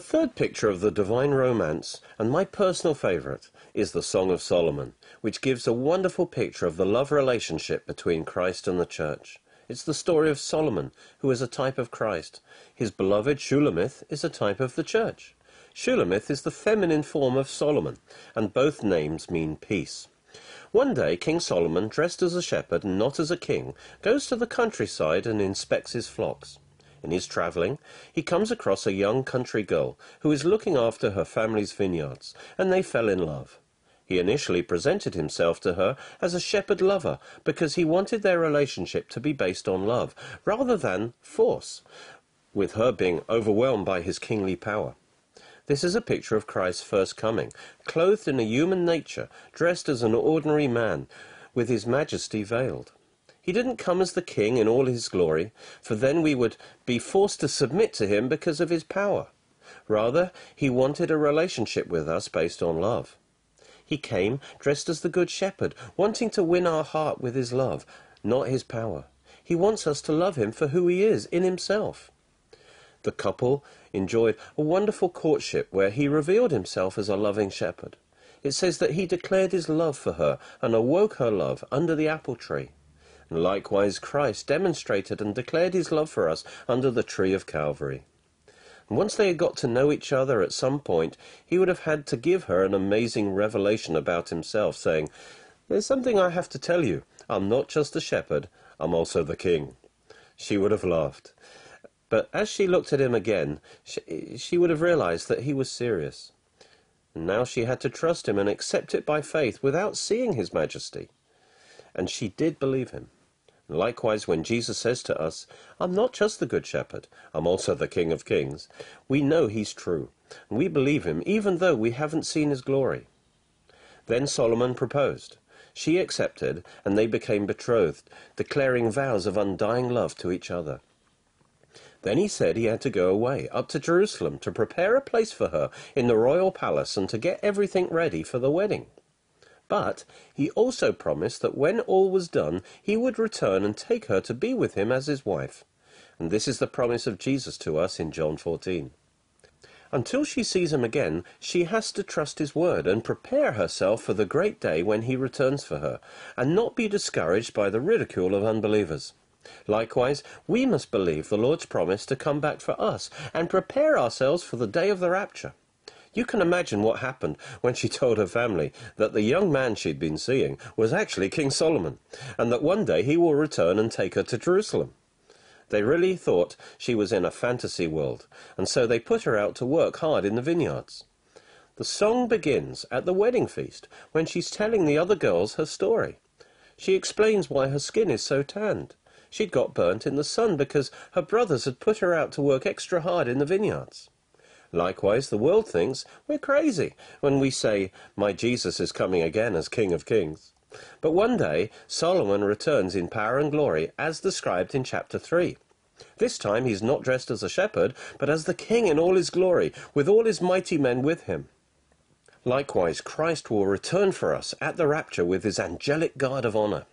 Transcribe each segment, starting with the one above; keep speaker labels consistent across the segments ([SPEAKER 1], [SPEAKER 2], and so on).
[SPEAKER 1] A third picture of the divine romance, and my personal favourite, is the Song of Solomon, which gives a wonderful picture of the love relationship between Christ and the Church. It's the story of Solomon, who is a type of Christ. His beloved Shulamith is a type of the Church. Shulamith is the feminine form of Solomon, and both names mean peace. One day King Solomon, dressed as a shepherd and not as a king, goes to the countryside and inspects his flocks. In his travelling, he comes across a young country girl who is looking after her family's vineyards, and they fell in love. He initially presented himself to her as a shepherd lover because he wanted their relationship to be based on love rather than force, with her being overwhelmed by his kingly power. This is a picture of Christ's first coming, clothed in a human nature, dressed as an ordinary man, with his majesty veiled. He didn't come as the king in all his glory, for then we would be forced to submit to him because of his power. Rather, he wanted a relationship with us based on love. He came dressed as the Good Shepherd, wanting to win our heart with his love, not his power. He wants us to love him for who he is in himself. The couple enjoyed a wonderful courtship where he revealed himself as a loving shepherd. It says that he declared his love for her and awoke her love under the apple tree. Likewise Christ demonstrated and declared his love for us under the tree of Calvary. And once they had got to know each other at some point, he would have had to give her an amazing revelation about himself, saying, There's something I have to tell you. I'm not just a shepherd, I'm also the king. She would have laughed. But as she looked at him again, she, she would have realized that he was serious. And now she had to trust him and accept it by faith without seeing his majesty. And she did believe him. Likewise, when Jesus says to us, I'm not just the Good Shepherd, I'm also the King of Kings, we know he's true, and we believe him even though we haven't seen his glory. Then Solomon proposed. She accepted, and they became betrothed, declaring vows of undying love to each other. Then he said he had to go away, up to Jerusalem, to prepare a place for her in the royal palace and to get everything ready for the wedding. But he also promised that when all was done, he would return and take her to be with him as his wife. And this is the promise of Jesus to us in John 14. Until she sees him again, she has to trust his word and prepare herself for the great day when he returns for her, and not be discouraged by the ridicule of unbelievers. Likewise, we must believe the Lord's promise to come back for us and prepare ourselves for the day of the rapture. You can imagine what happened when she told her family that the young man she'd been seeing was actually King Solomon, and that one day he will return and take her to Jerusalem. They really thought she was in a fantasy world, and so they put her out to work hard in the vineyards. The song begins at the wedding feast when she's telling the other girls her story. She explains why her skin is so tanned. She'd got burnt in the sun because her brothers had put her out to work extra hard in the vineyards. Likewise, the world thinks we're crazy when we say, My Jesus is coming again as King of Kings. But one day, Solomon returns in power and glory, as described in chapter 3. This time he's not dressed as a shepherd, but as the king in all his glory, with all his mighty men with him. Likewise, Christ will return for us at the rapture with his angelic guard of honor.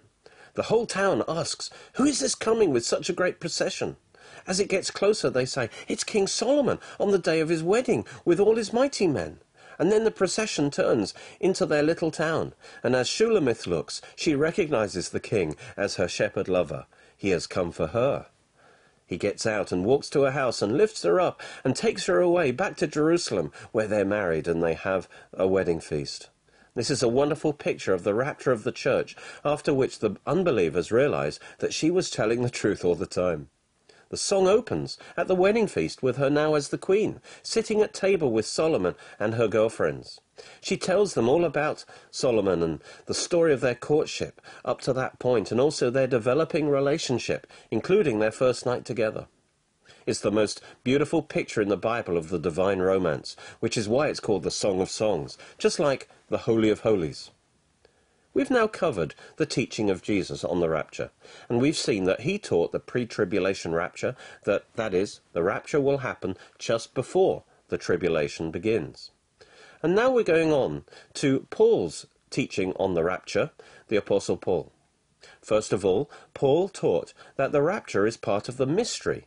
[SPEAKER 1] The whole town asks, Who is this coming with such a great procession? As it gets closer, they say, It's King Solomon on the day of his wedding with all his mighty men. And then the procession turns into their little town, and as Shulamith looks, she recognizes the king as her shepherd lover. He has come for her. He gets out and walks to her house and lifts her up and takes her away back to Jerusalem, where they're married and they have a wedding feast. This is a wonderful picture of the rapture of the church, after which the unbelievers realize that she was telling the truth all the time. The song opens at the wedding feast with her now as the queen, sitting at table with Solomon and her girlfriends. She tells them all about Solomon and the story of their courtship up to that point and also their developing relationship, including their first night together. It's the most beautiful picture in the Bible of the divine romance, which is why it's called the Song of Songs, just like the Holy of Holies. We've now covered the teaching of Jesus on the rapture, and we've seen that he taught the pre-tribulation rapture, that, that is, the rapture will happen just before the tribulation begins. And now we're going on to Paul's teaching on the rapture, the Apostle Paul. First of all, Paul taught that the rapture is part of the mystery.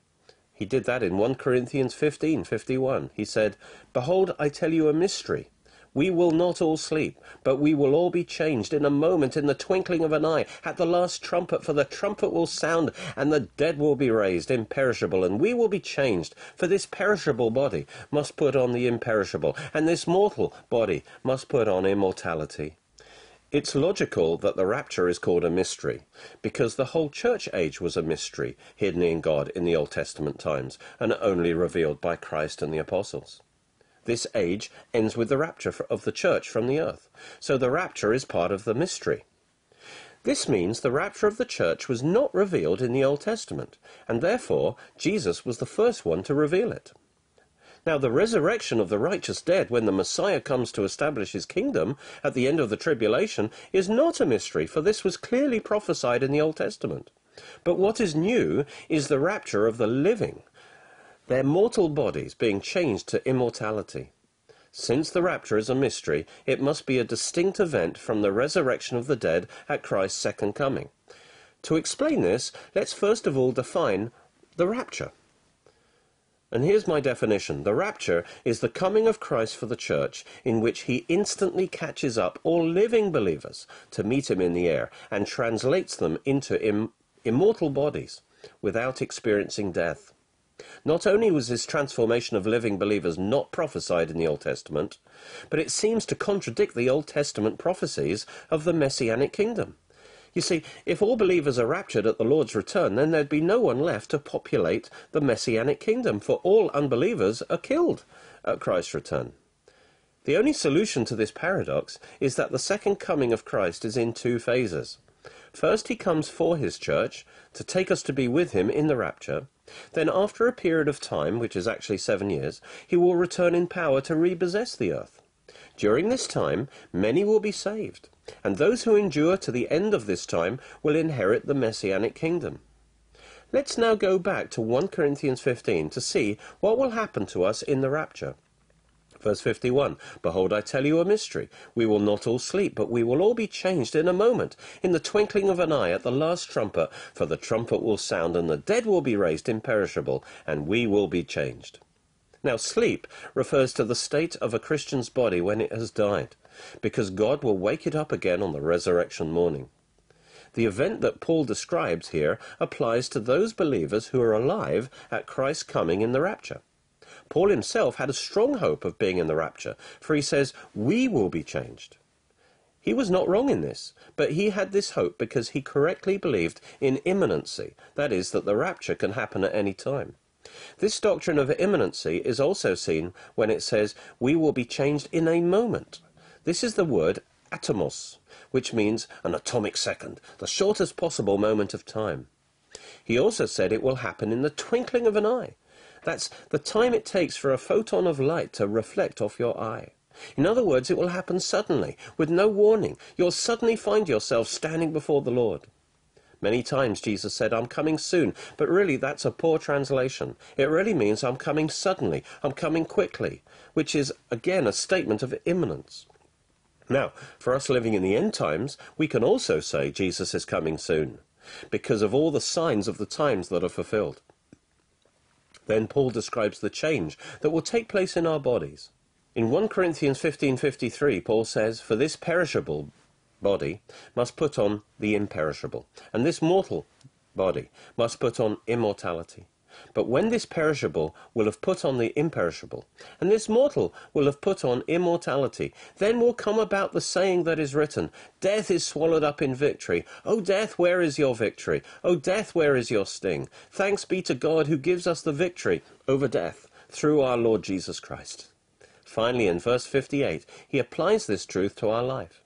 [SPEAKER 1] He did that in 1 Corinthians 15 51. He said, Behold, I tell you a mystery. We will not all sleep, but we will all be changed in a moment, in the twinkling of an eye, at the last trumpet, for the trumpet will sound, and the dead will be raised, imperishable, and we will be changed. For this perishable body must put on the imperishable, and this mortal body must put on immortality. It's logical that the rapture is called a mystery, because the whole church age was a mystery, hidden in God in the Old Testament times, and only revealed by Christ and the apostles. This age ends with the rapture of the church from the earth. So the rapture is part of the mystery. This means the rapture of the church was not revealed in the Old Testament, and therefore Jesus was the first one to reveal it. Now, the resurrection of the righteous dead when the Messiah comes to establish his kingdom at the end of the tribulation is not a mystery, for this was clearly prophesied in the Old Testament. But what is new is the rapture of the living, their mortal bodies being changed to immortality. Since the rapture is a mystery, it must be a distinct event from the resurrection of the dead at Christ's second coming. To explain this, let's first of all define the rapture. And here's my definition. The rapture is the coming of Christ for the church in which he instantly catches up all living believers to meet him in the air and translates them into Im immortal bodies without experiencing death. Not only was this transformation of living believers not prophesied in the Old Testament, but it seems to contradict the Old Testament prophecies of the Messianic kingdom. You see, if all believers are raptured at the Lord's return, then there'd be no one left to populate the Messianic kingdom, for all unbelievers are killed at Christ's return. The only solution to this paradox is that the second coming of Christ is in two phases. First, he comes for his church to take us to be with him in the rapture, then, after a period of time, which is actually seven years, he will return in power to repossess the earth. During this time, many will be saved, and those who endure to the end of this time will inherit the Messianic kingdom. Let's now go back to 1 Corinthians 15 to see what will happen to us in the rapture. Verse 51 Behold, I tell you a mystery. We will not all sleep, but we will all be changed in a moment, in the twinkling of an eye, at the last trumpet. For the trumpet will sound, and the dead will be raised imperishable, and we will be changed. Now, sleep refers to the state of a Christian's body when it has died, because God will wake it up again on the resurrection morning. The event that Paul describes here applies to those believers who are alive at Christ's coming in the rapture. Paul himself had a strong hope of being in the rapture, for he says, We will be changed. He was not wrong in this, but he had this hope because he correctly believed in imminency, that is, that the rapture can happen at any time. This doctrine of imminency is also seen when it says, We will be changed in a moment. This is the word atomos, which means an atomic second, the shortest possible moment of time. He also said it will happen in the twinkling of an eye. That's the time it takes for a photon of light to reflect off your eye. In other words, it will happen suddenly, with no warning. You'll suddenly find yourself standing before the Lord. Many times Jesus said, I'm coming soon, but really that's a poor translation. It really means I'm coming suddenly, I'm coming quickly, which is again a statement of imminence. Now, for us living in the end times, we can also say Jesus is coming soon, because of all the signs of the times that are fulfilled. Then Paul describes the change that will take place in our bodies. In 1 Corinthians 15:53, Paul says, "For this perishable body must put on the imperishable, and this mortal body must put on immortality." But when this perishable will have put on the imperishable, and this mortal will have put on immortality, then will come about the saying that is written, Death is swallowed up in victory. O death, where is your victory? O death, where is your sting? Thanks be to God who gives us the victory over death through our Lord Jesus Christ. Finally, in verse 58, he applies this truth to our life.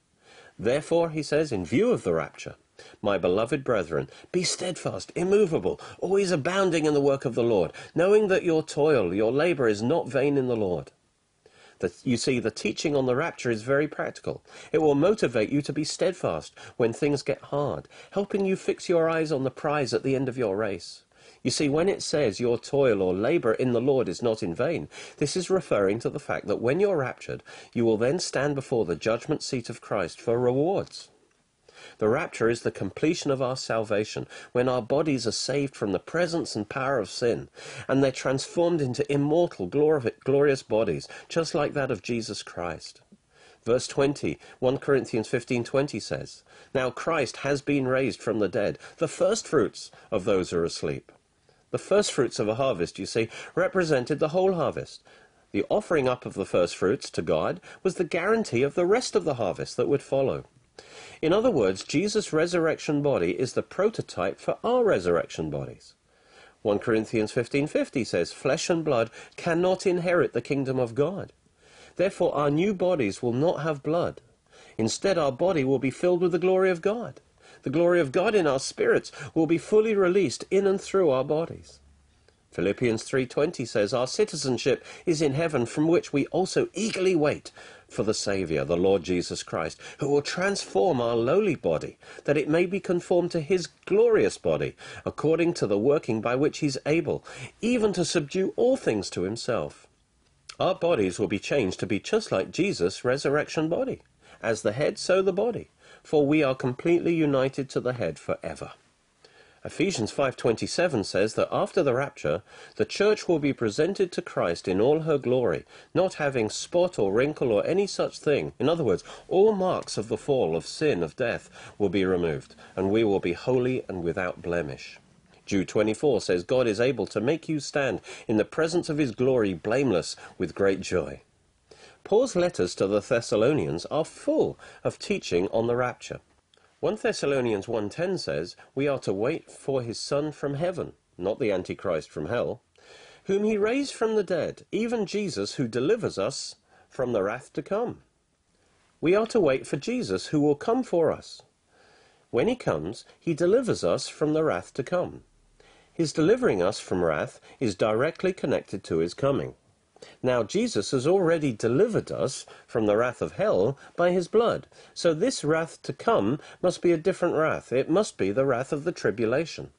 [SPEAKER 1] Therefore, he says, in view of the rapture, my beloved brethren, be steadfast, immovable, always abounding in the work of the Lord, knowing that your toil, your labor is not vain in the Lord. That you see, the teaching on the rapture is very practical. It will motivate you to be steadfast when things get hard, helping you fix your eyes on the prize at the end of your race. You see, when it says your toil or labor in the Lord is not in vain, this is referring to the fact that when you're raptured, you will then stand before the judgment seat of Christ for rewards. The rapture is the completion of our salvation, when our bodies are saved from the presence and power of sin, and they're transformed into immortal, glorious bodies, just like that of Jesus Christ. Verse 20, 1 Corinthians 15:20 says, "Now Christ has been raised from the dead, the firstfruits of those who are asleep." The firstfruits of a harvest, you see, represented the whole harvest. The offering up of the firstfruits to God was the guarantee of the rest of the harvest that would follow. In other words, Jesus' resurrection body is the prototype for our resurrection bodies. 1 Corinthians 15:50 says, "Flesh and blood cannot inherit the kingdom of God." Therefore, our new bodies will not have blood. Instead, our body will be filled with the glory of God. The glory of God in our spirits will be fully released in and through our bodies. Philippians 3:20 says, "Our citizenship is in heaven, from which we also eagerly wait for the Savior, the Lord Jesus Christ, who will transform our lowly body, that it may be conformed to his glorious body, according to the working by which he is able, even to subdue all things to himself." Our bodies will be changed to be just like Jesus' resurrection body. As the head, so the body. For we are completely united to the head forever. Ephesians 5:27 says that after the rapture, the church will be presented to Christ in all her glory, not having spot or wrinkle or any such thing. In other words, all marks of the fall of sin of death will be removed, and we will be holy and without blemish. Jude 24 says, God is able to make you stand in the presence of his glory blameless with great joy. Paul's letters to the Thessalonians are full of teaching on the rapture. 1 Thessalonians 1.10 says, We are to wait for his Son from heaven, not the Antichrist from hell, whom he raised from the dead, even Jesus who delivers us from the wrath to come. We are to wait for Jesus who will come for us. When he comes, he delivers us from the wrath to come. His delivering us from wrath is directly connected to his coming. Now, Jesus has already delivered us from the wrath of hell by his blood. So this wrath to come must be a different wrath. It must be the wrath of the tribulation.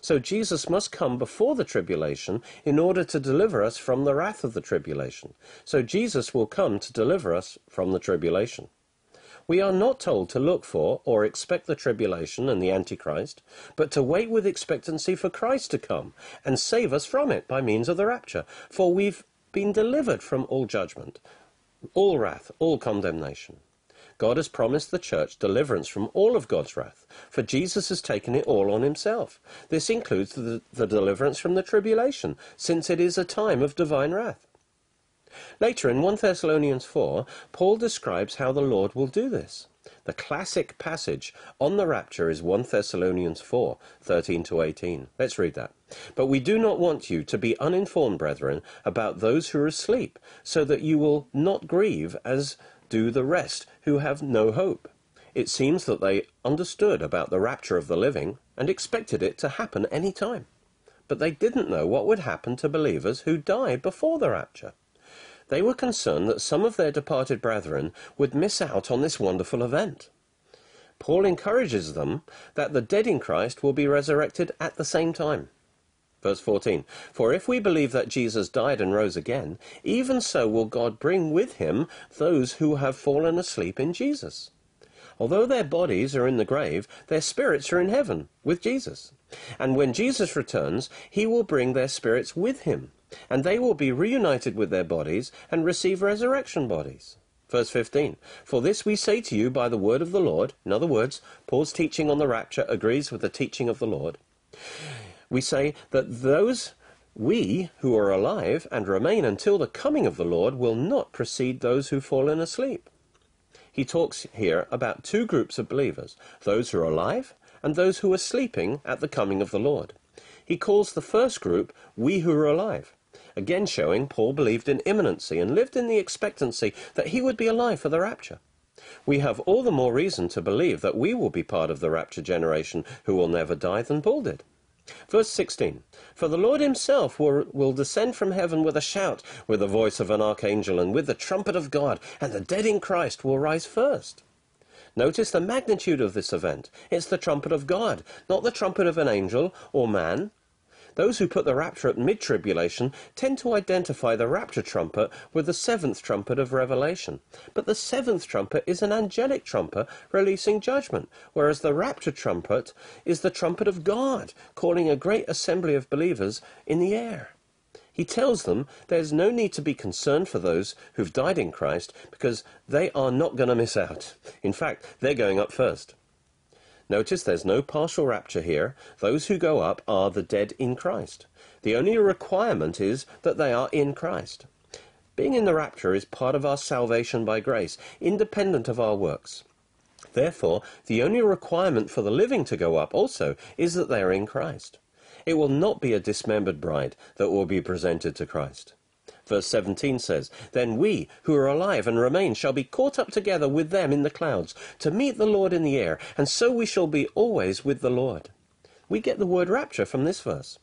[SPEAKER 1] So Jesus must come before the tribulation in order to deliver us from the wrath of the tribulation. So Jesus will come to deliver us from the tribulation. We are not told to look for or expect the tribulation and the Antichrist, but to wait with expectancy for Christ to come and save us from it by means of the rapture. For we've been delivered from all judgment, all wrath, all condemnation. God has promised the church deliverance from all of God's wrath, for Jesus has taken it all on himself. This includes the, the deliverance from the tribulation, since it is a time of divine wrath. Later in 1 Thessalonians 4, Paul describes how the Lord will do this. The classic passage on the rapture is 1 Thessalonians 4, 13 to 18. Let's read that. But we do not want you to be uninformed, brethren, about those who are asleep, so that you will not grieve as do the rest who have no hope. It seems that they understood about the rapture of the living and expected it to happen any time. But they didn't know what would happen to believers who die before the rapture. They were concerned that some of their departed brethren would miss out on this wonderful event. Paul encourages them that the dead in Christ will be resurrected at the same time. Verse 14 For if we believe that Jesus died and rose again, even so will God bring with him those who have fallen asleep in Jesus. Although their bodies are in the grave, their spirits are in heaven with Jesus. And when Jesus returns, he will bring their spirits with him and they will be reunited with their bodies and receive resurrection bodies. Verse 15 For this we say to you by the word of the Lord. In other words, Paul's teaching on the rapture agrees with the teaching of the Lord. We say that those we who are alive and remain until the coming of the Lord will not precede those who've fallen asleep. He talks here about two groups of believers those who are alive and those who are sleeping at the coming of the Lord. He calls the first group we who are alive again showing Paul believed in imminency and lived in the expectancy that he would be alive for the rapture. We have all the more reason to believe that we will be part of the rapture generation who will never die than Paul did. Verse 16 For the Lord himself will, will, descend from heaven with a shout, with the voice of an archangel, and with the trumpet of God, and the dead in Christ will rise first. Notice the magnitude of this event. It's the trumpet of God, not the trumpet of an angel or man. Those who put the rapture at mid tribulation tend to identify the rapture trumpet with the seventh trumpet of Revelation. But the seventh trumpet is an angelic trumpet releasing judgment, whereas the rapture trumpet is the trumpet of God calling a great assembly of believers in the air. He tells them there's no need to be concerned for those who've died in Christ because they are not going to miss out. In fact, they're going up first. Notice there's no partial rapture here. Those who go up are the dead in Christ. The only requirement is that they are in Christ. Being in the rapture is part of our salvation by grace, independent of our works. Therefore, the only requirement for the living to go up also is that they are in Christ. It will not be a dismembered bride that will be presented to Christ. Verse 17 says, Then we who are alive and remain shall be caught up together with them in the clouds to meet the Lord in the air, and so we shall be always with the Lord. We get the word rapture from this verse.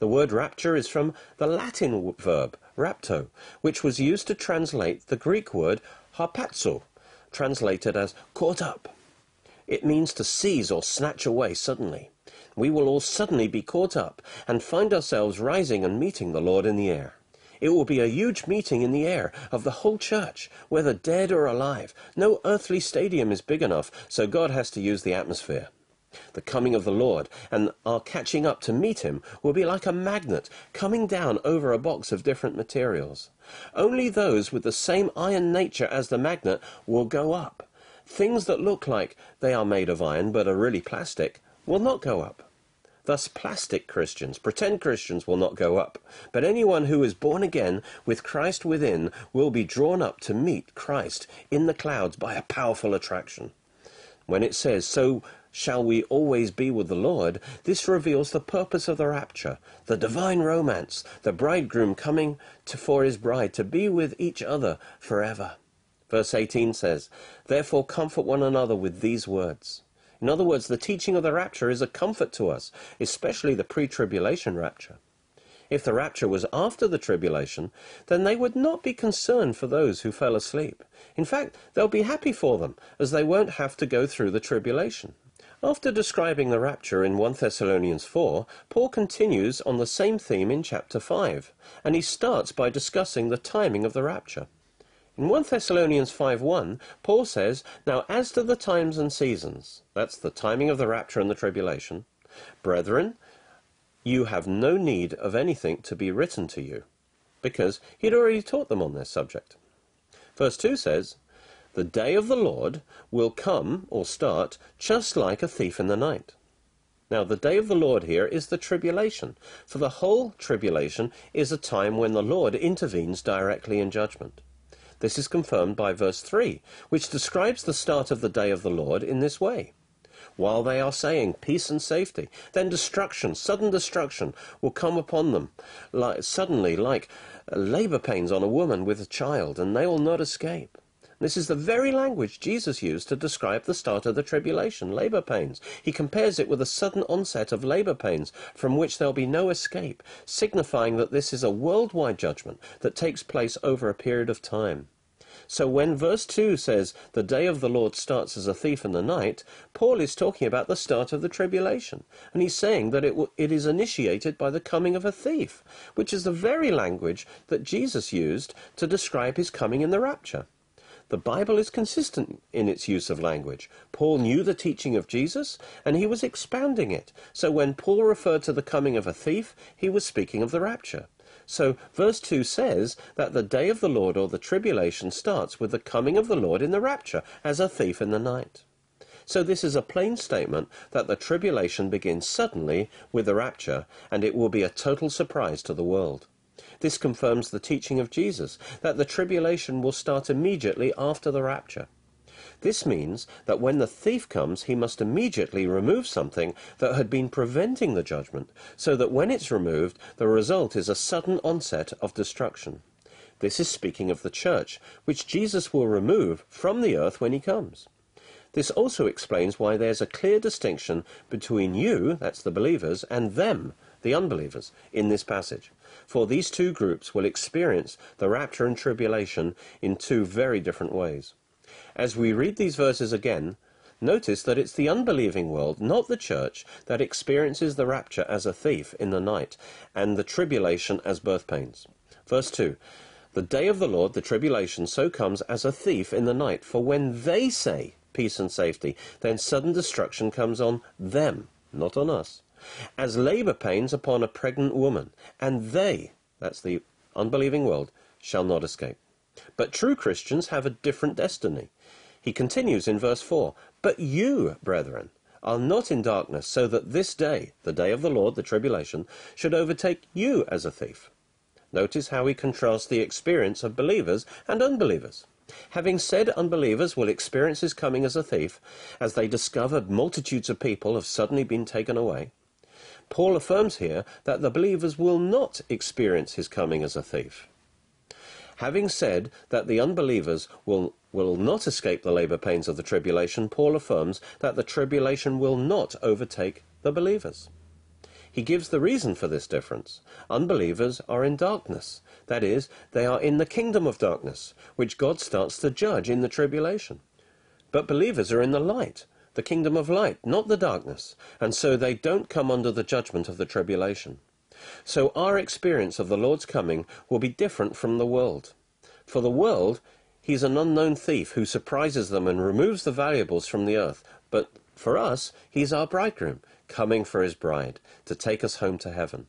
[SPEAKER 1] The word rapture is from the Latin verb rapto, which was used to translate the Greek word harpazo, translated as caught up. It means to seize or snatch away suddenly. We will all suddenly be caught up and find ourselves rising and meeting the Lord in the air. It will be a huge meeting in the air of the whole church, whether dead or alive. No earthly stadium is big enough, so God has to use the atmosphere. The coming of the Lord and our catching up to meet him will be like a magnet coming down over a box of different materials. Only those with the same iron nature as the magnet will go up. Things that look like they are made of iron but are really plastic will not go up. Thus, plastic Christians, pretend Christians, will not go up, but anyone who is born again with Christ within will be drawn up to meet Christ in the clouds by a powerful attraction. When it says, So shall we always be with the Lord, this reveals the purpose of the rapture, the divine romance, the bridegroom coming to, for his bride to be with each other forever. Verse 18 says, Therefore comfort one another with these words. In other words, the teaching of the rapture is a comfort to us, especially the pre-tribulation rapture. If the rapture was after the tribulation, then they would not be concerned for those who fell asleep. In fact, they'll be happy for them, as they won't have to go through the tribulation. After describing the rapture in 1 Thessalonians 4, Paul continues on the same theme in chapter 5, and he starts by discussing the timing of the rapture. In 1 Thessalonians 5.1, Paul says, Now as to the times and seasons, that's the timing of the rapture and the tribulation, brethren, you have no need of anything to be written to you, because he'd already taught them on this subject. Verse 2 says, The day of the Lord will come, or start, just like a thief in the night. Now, the day of the Lord here is the tribulation, for the whole tribulation is a time when the Lord intervenes directly in judgment. This is confirmed by verse 3, which describes the start of the day of the Lord in this way. While they are saying peace and safety, then destruction, sudden destruction, will come upon them, like, suddenly like uh, labor pains on a woman with a child, and they will not escape. This is the very language Jesus used to describe the start of the tribulation, labor pains. He compares it with a sudden onset of labor pains from which there'll be no escape, signifying that this is a worldwide judgment that takes place over a period of time. So when verse 2 says, the day of the Lord starts as a thief in the night, Paul is talking about the start of the tribulation. And he's saying that it, it is initiated by the coming of a thief, which is the very language that Jesus used to describe his coming in the rapture. The Bible is consistent in its use of language. Paul knew the teaching of Jesus, and he was expounding it. So when Paul referred to the coming of a thief, he was speaking of the rapture. So verse 2 says that the day of the Lord or the tribulation starts with the coming of the Lord in the rapture as a thief in the night. So this is a plain statement that the tribulation begins suddenly with the rapture, and it will be a total surprise to the world. This confirms the teaching of Jesus, that the tribulation will start immediately after the rapture. This means that when the thief comes, he must immediately remove something that had been preventing the judgment, so that when it's removed, the result is a sudden onset of destruction. This is speaking of the church, which Jesus will remove from the earth when he comes. This also explains why there's a clear distinction between you, that's the believers, and them, the unbelievers, in this passage. For these two groups will experience the rapture and tribulation in two very different ways. As we read these verses again, Notice that it's the unbelieving world, not the church, that experiences the rapture as a thief in the night and the tribulation as birth pains. Verse 2 The day of the Lord, the tribulation, so comes as a thief in the night, for when they say peace and safety, then sudden destruction comes on them, not on us, as labour pains upon a pregnant woman, and they, that's the unbelieving world, shall not escape. But true Christians have a different destiny. He continues in verse 4 But you, brethren, are not in darkness, so that this day, the day of the Lord, the tribulation, should overtake you as a thief. Notice how he contrasts the experience of believers and unbelievers. Having said unbelievers will experience his coming as a thief, as they discover multitudes of people have suddenly been taken away, Paul affirms here that the believers will not experience his coming as a thief. Having said that the unbelievers will, will not escape the labour pains of the tribulation, Paul affirms that the tribulation will not overtake the believers. He gives the reason for this difference. Unbelievers are in darkness. That is, they are in the kingdom of darkness, which God starts to judge in the tribulation. But believers are in the light, the kingdom of light, not the darkness, and so they don't come under the judgment of the tribulation. So our experience of the Lord's coming will be different from the world. For the world, he's an unknown thief who surprises them and removes the valuables from the earth. But for us, he's our bridegroom, coming for his bride, to take us home to heaven.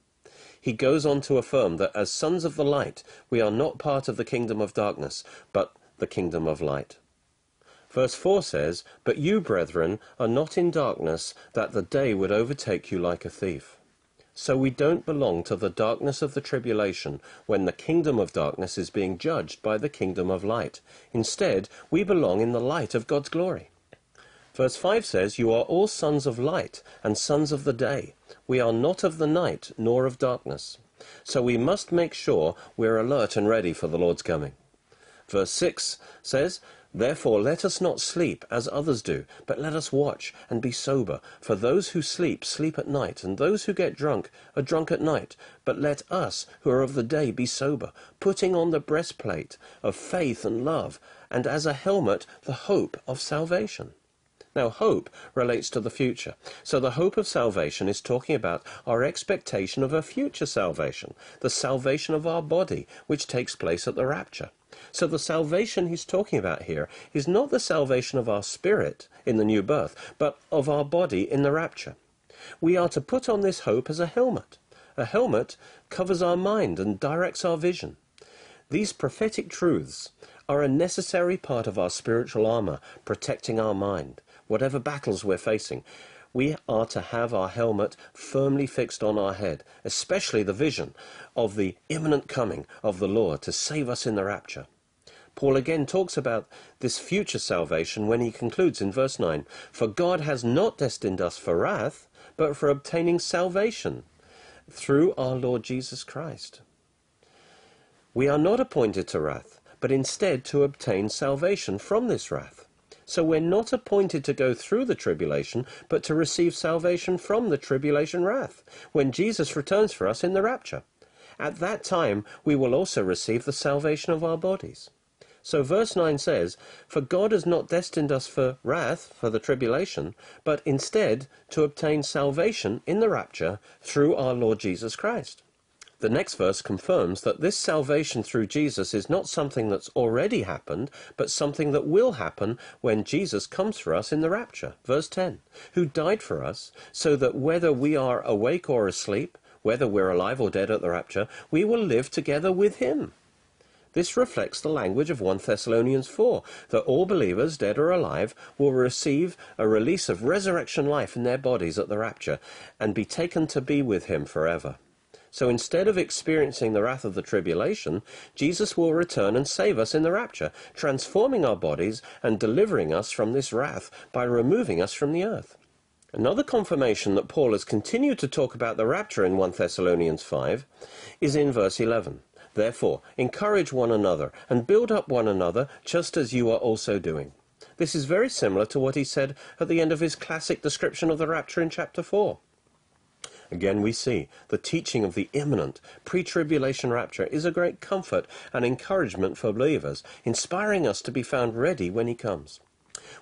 [SPEAKER 1] He goes on to affirm that as sons of the light, we are not part of the kingdom of darkness, but the kingdom of light. Verse 4 says, But you, brethren, are not in darkness, that the day would overtake you like a thief. So we don't belong to the darkness of the tribulation when the kingdom of darkness is being judged by the kingdom of light. Instead, we belong in the light of God's glory. Verse 5 says, You are all sons of light and sons of the day. We are not of the night nor of darkness. So we must make sure we're alert and ready for the Lord's coming. Verse 6 says, Therefore let us not sleep as others do, but let us watch and be sober. For those who sleep, sleep at night, and those who get drunk are drunk at night. But let us, who are of the day, be sober, putting on the breastplate of faith and love, and as a helmet the hope of salvation. Now, hope relates to the future. So the hope of salvation is talking about our expectation of a future salvation, the salvation of our body, which takes place at the rapture. So the salvation he's talking about here is not the salvation of our spirit in the new birth, but of our body in the rapture. We are to put on this hope as a helmet. A helmet covers our mind and directs our vision. These prophetic truths are a necessary part of our spiritual armor, protecting our mind, whatever battles we're facing. We are to have our helmet firmly fixed on our head, especially the vision of the imminent coming of the Lord to save us in the rapture. Paul again talks about this future salvation when he concludes in verse 9 For God has not destined us for wrath, but for obtaining salvation through our Lord Jesus Christ. We are not appointed to wrath, but instead to obtain salvation from this wrath. So we're not appointed to go through the tribulation, but to receive salvation from the tribulation wrath, when Jesus returns for us in the rapture. At that time, we will also receive the salvation of our bodies. So verse 9 says, For God has not destined us for wrath, for the tribulation, but instead to obtain salvation in the rapture through our Lord Jesus Christ. The next verse confirms that this salvation through Jesus is not something that's already happened, but something that will happen when Jesus comes for us in the rapture. Verse 10 Who died for us, so that whether we are awake or asleep, whether we're alive or dead at the rapture, we will live together with him. This reflects the language of 1 Thessalonians 4, that all believers, dead or alive, will receive a release of resurrection life in their bodies at the rapture and be taken to be with him forever. So instead of experiencing the wrath of the tribulation, Jesus will return and save us in the rapture, transforming our bodies and delivering us from this wrath by removing us from the earth. Another confirmation that Paul has continued to talk about the rapture in 1 Thessalonians 5 is in verse 11. Therefore, encourage one another and build up one another, just as you are also doing. This is very similar to what he said at the end of his classic description of the rapture in chapter 4. Again, we see the teaching of the imminent pre tribulation rapture is a great comfort and encouragement for believers, inspiring us to be found ready when he comes.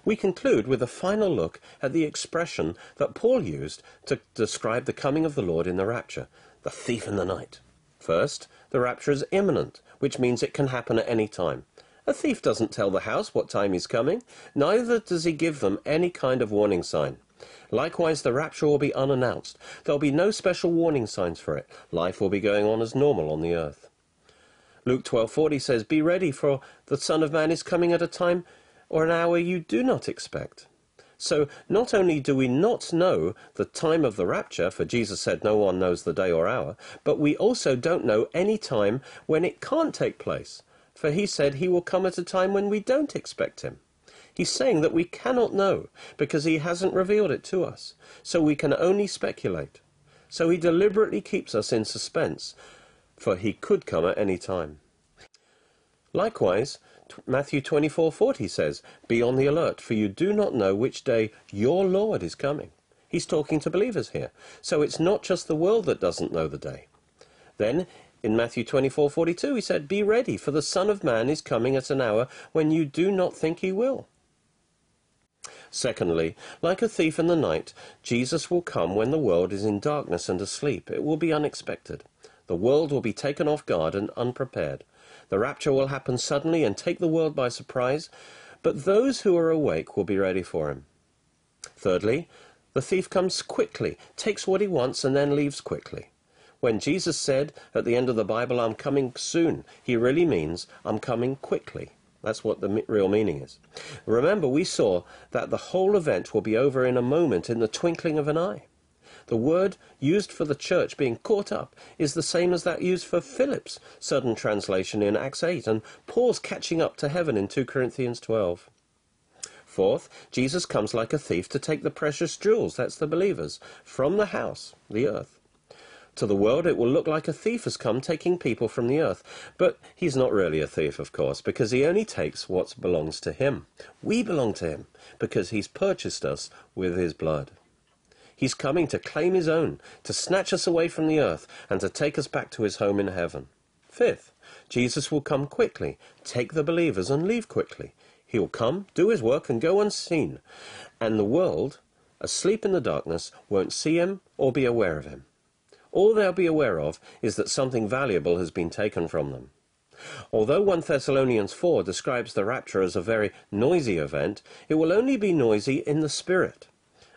[SPEAKER 1] We conclude with a final look at the expression that Paul used to describe the coming of the Lord in the rapture, the thief in the night. First, the rapture is imminent, which means it can happen at any time. A thief doesn't tell the house what time he's coming, neither does he give them any kind of warning sign. Likewise, the rapture will be unannounced. There'll be no special warning signs for it. Life will be going on as normal on the earth. Luke 12:40 says, "Be ready, for the Son of Man is coming at a time or an hour you do not expect." So, not only do we not know the time of the rapture, for Jesus said no one knows the day or hour, but we also don't know any time when it can't take place, for he said he will come at a time when we don't expect him. He's saying that we cannot know because he hasn't revealed it to us, so we can only speculate. So he deliberately keeps us in suspense, for he could come at any time. Likewise, Matthew 24:40 says, "Be on the alert, for you do not know which day your Lord is coming." He's talking to believers here. So it's not just the world that doesn't know the day. Then in Matthew 24:42 he said, "Be ready, for the Son of Man is coming at an hour when you do not think he will." Secondly, like a thief in the night, Jesus will come when the world is in darkness and asleep. It will be unexpected. The world will be taken off guard and unprepared. The rapture will happen suddenly and take the world by surprise, but those who are awake will be ready for him. Thirdly, the thief comes quickly, takes what he wants, and then leaves quickly. When Jesus said at the end of the Bible, I'm coming soon, he really means, I'm coming quickly. That's what the real meaning is. Remember, we saw that the whole event will be over in a moment, in the twinkling of an eye. The word used for the church being caught up is the same as that used for Philip's sudden translation in Acts 8 and Paul's catching up to heaven in 2 Corinthians 12. Fourth, Jesus comes like a thief to take the precious jewels, that's the believers, from the house, the earth. To the world, it will look like a thief has come taking people from the earth. But he's not really a thief, of course, because he only takes what belongs to him. We belong to him because he's purchased us with his blood. He's coming to claim his own, to snatch us away from the earth, and to take us back to his home in heaven. Fifth, Jesus will come quickly, take the believers, and leave quickly. He will come, do his work, and go unseen. And the world, asleep in the darkness, won't see him or be aware of him. All they'll be aware of is that something valuable has been taken from them. Although 1 Thessalonians 4 describes the rapture as a very noisy event, it will only be noisy in the spirit.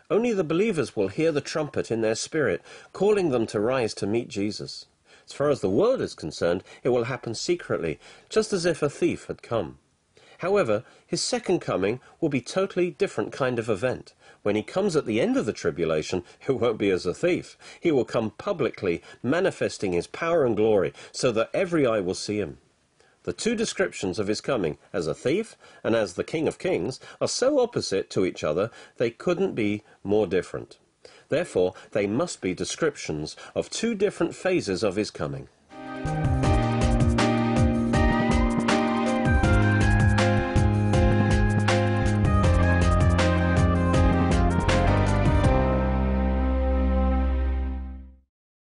[SPEAKER 1] Only the believers will hear the trumpet in their spirit, calling them to rise to meet Jesus. As far as the world is concerned, it will happen secretly, just as if a thief had come. However, his second coming will be totally different kind of event. When he comes at the end of the tribulation, it won't be as a thief. He will come publicly, manifesting his power and glory, so that every eye will see him. The two descriptions of his coming, as a thief and as the King of Kings, are so opposite to each other they couldn't be more different. Therefore, they must be descriptions of two different phases of his coming.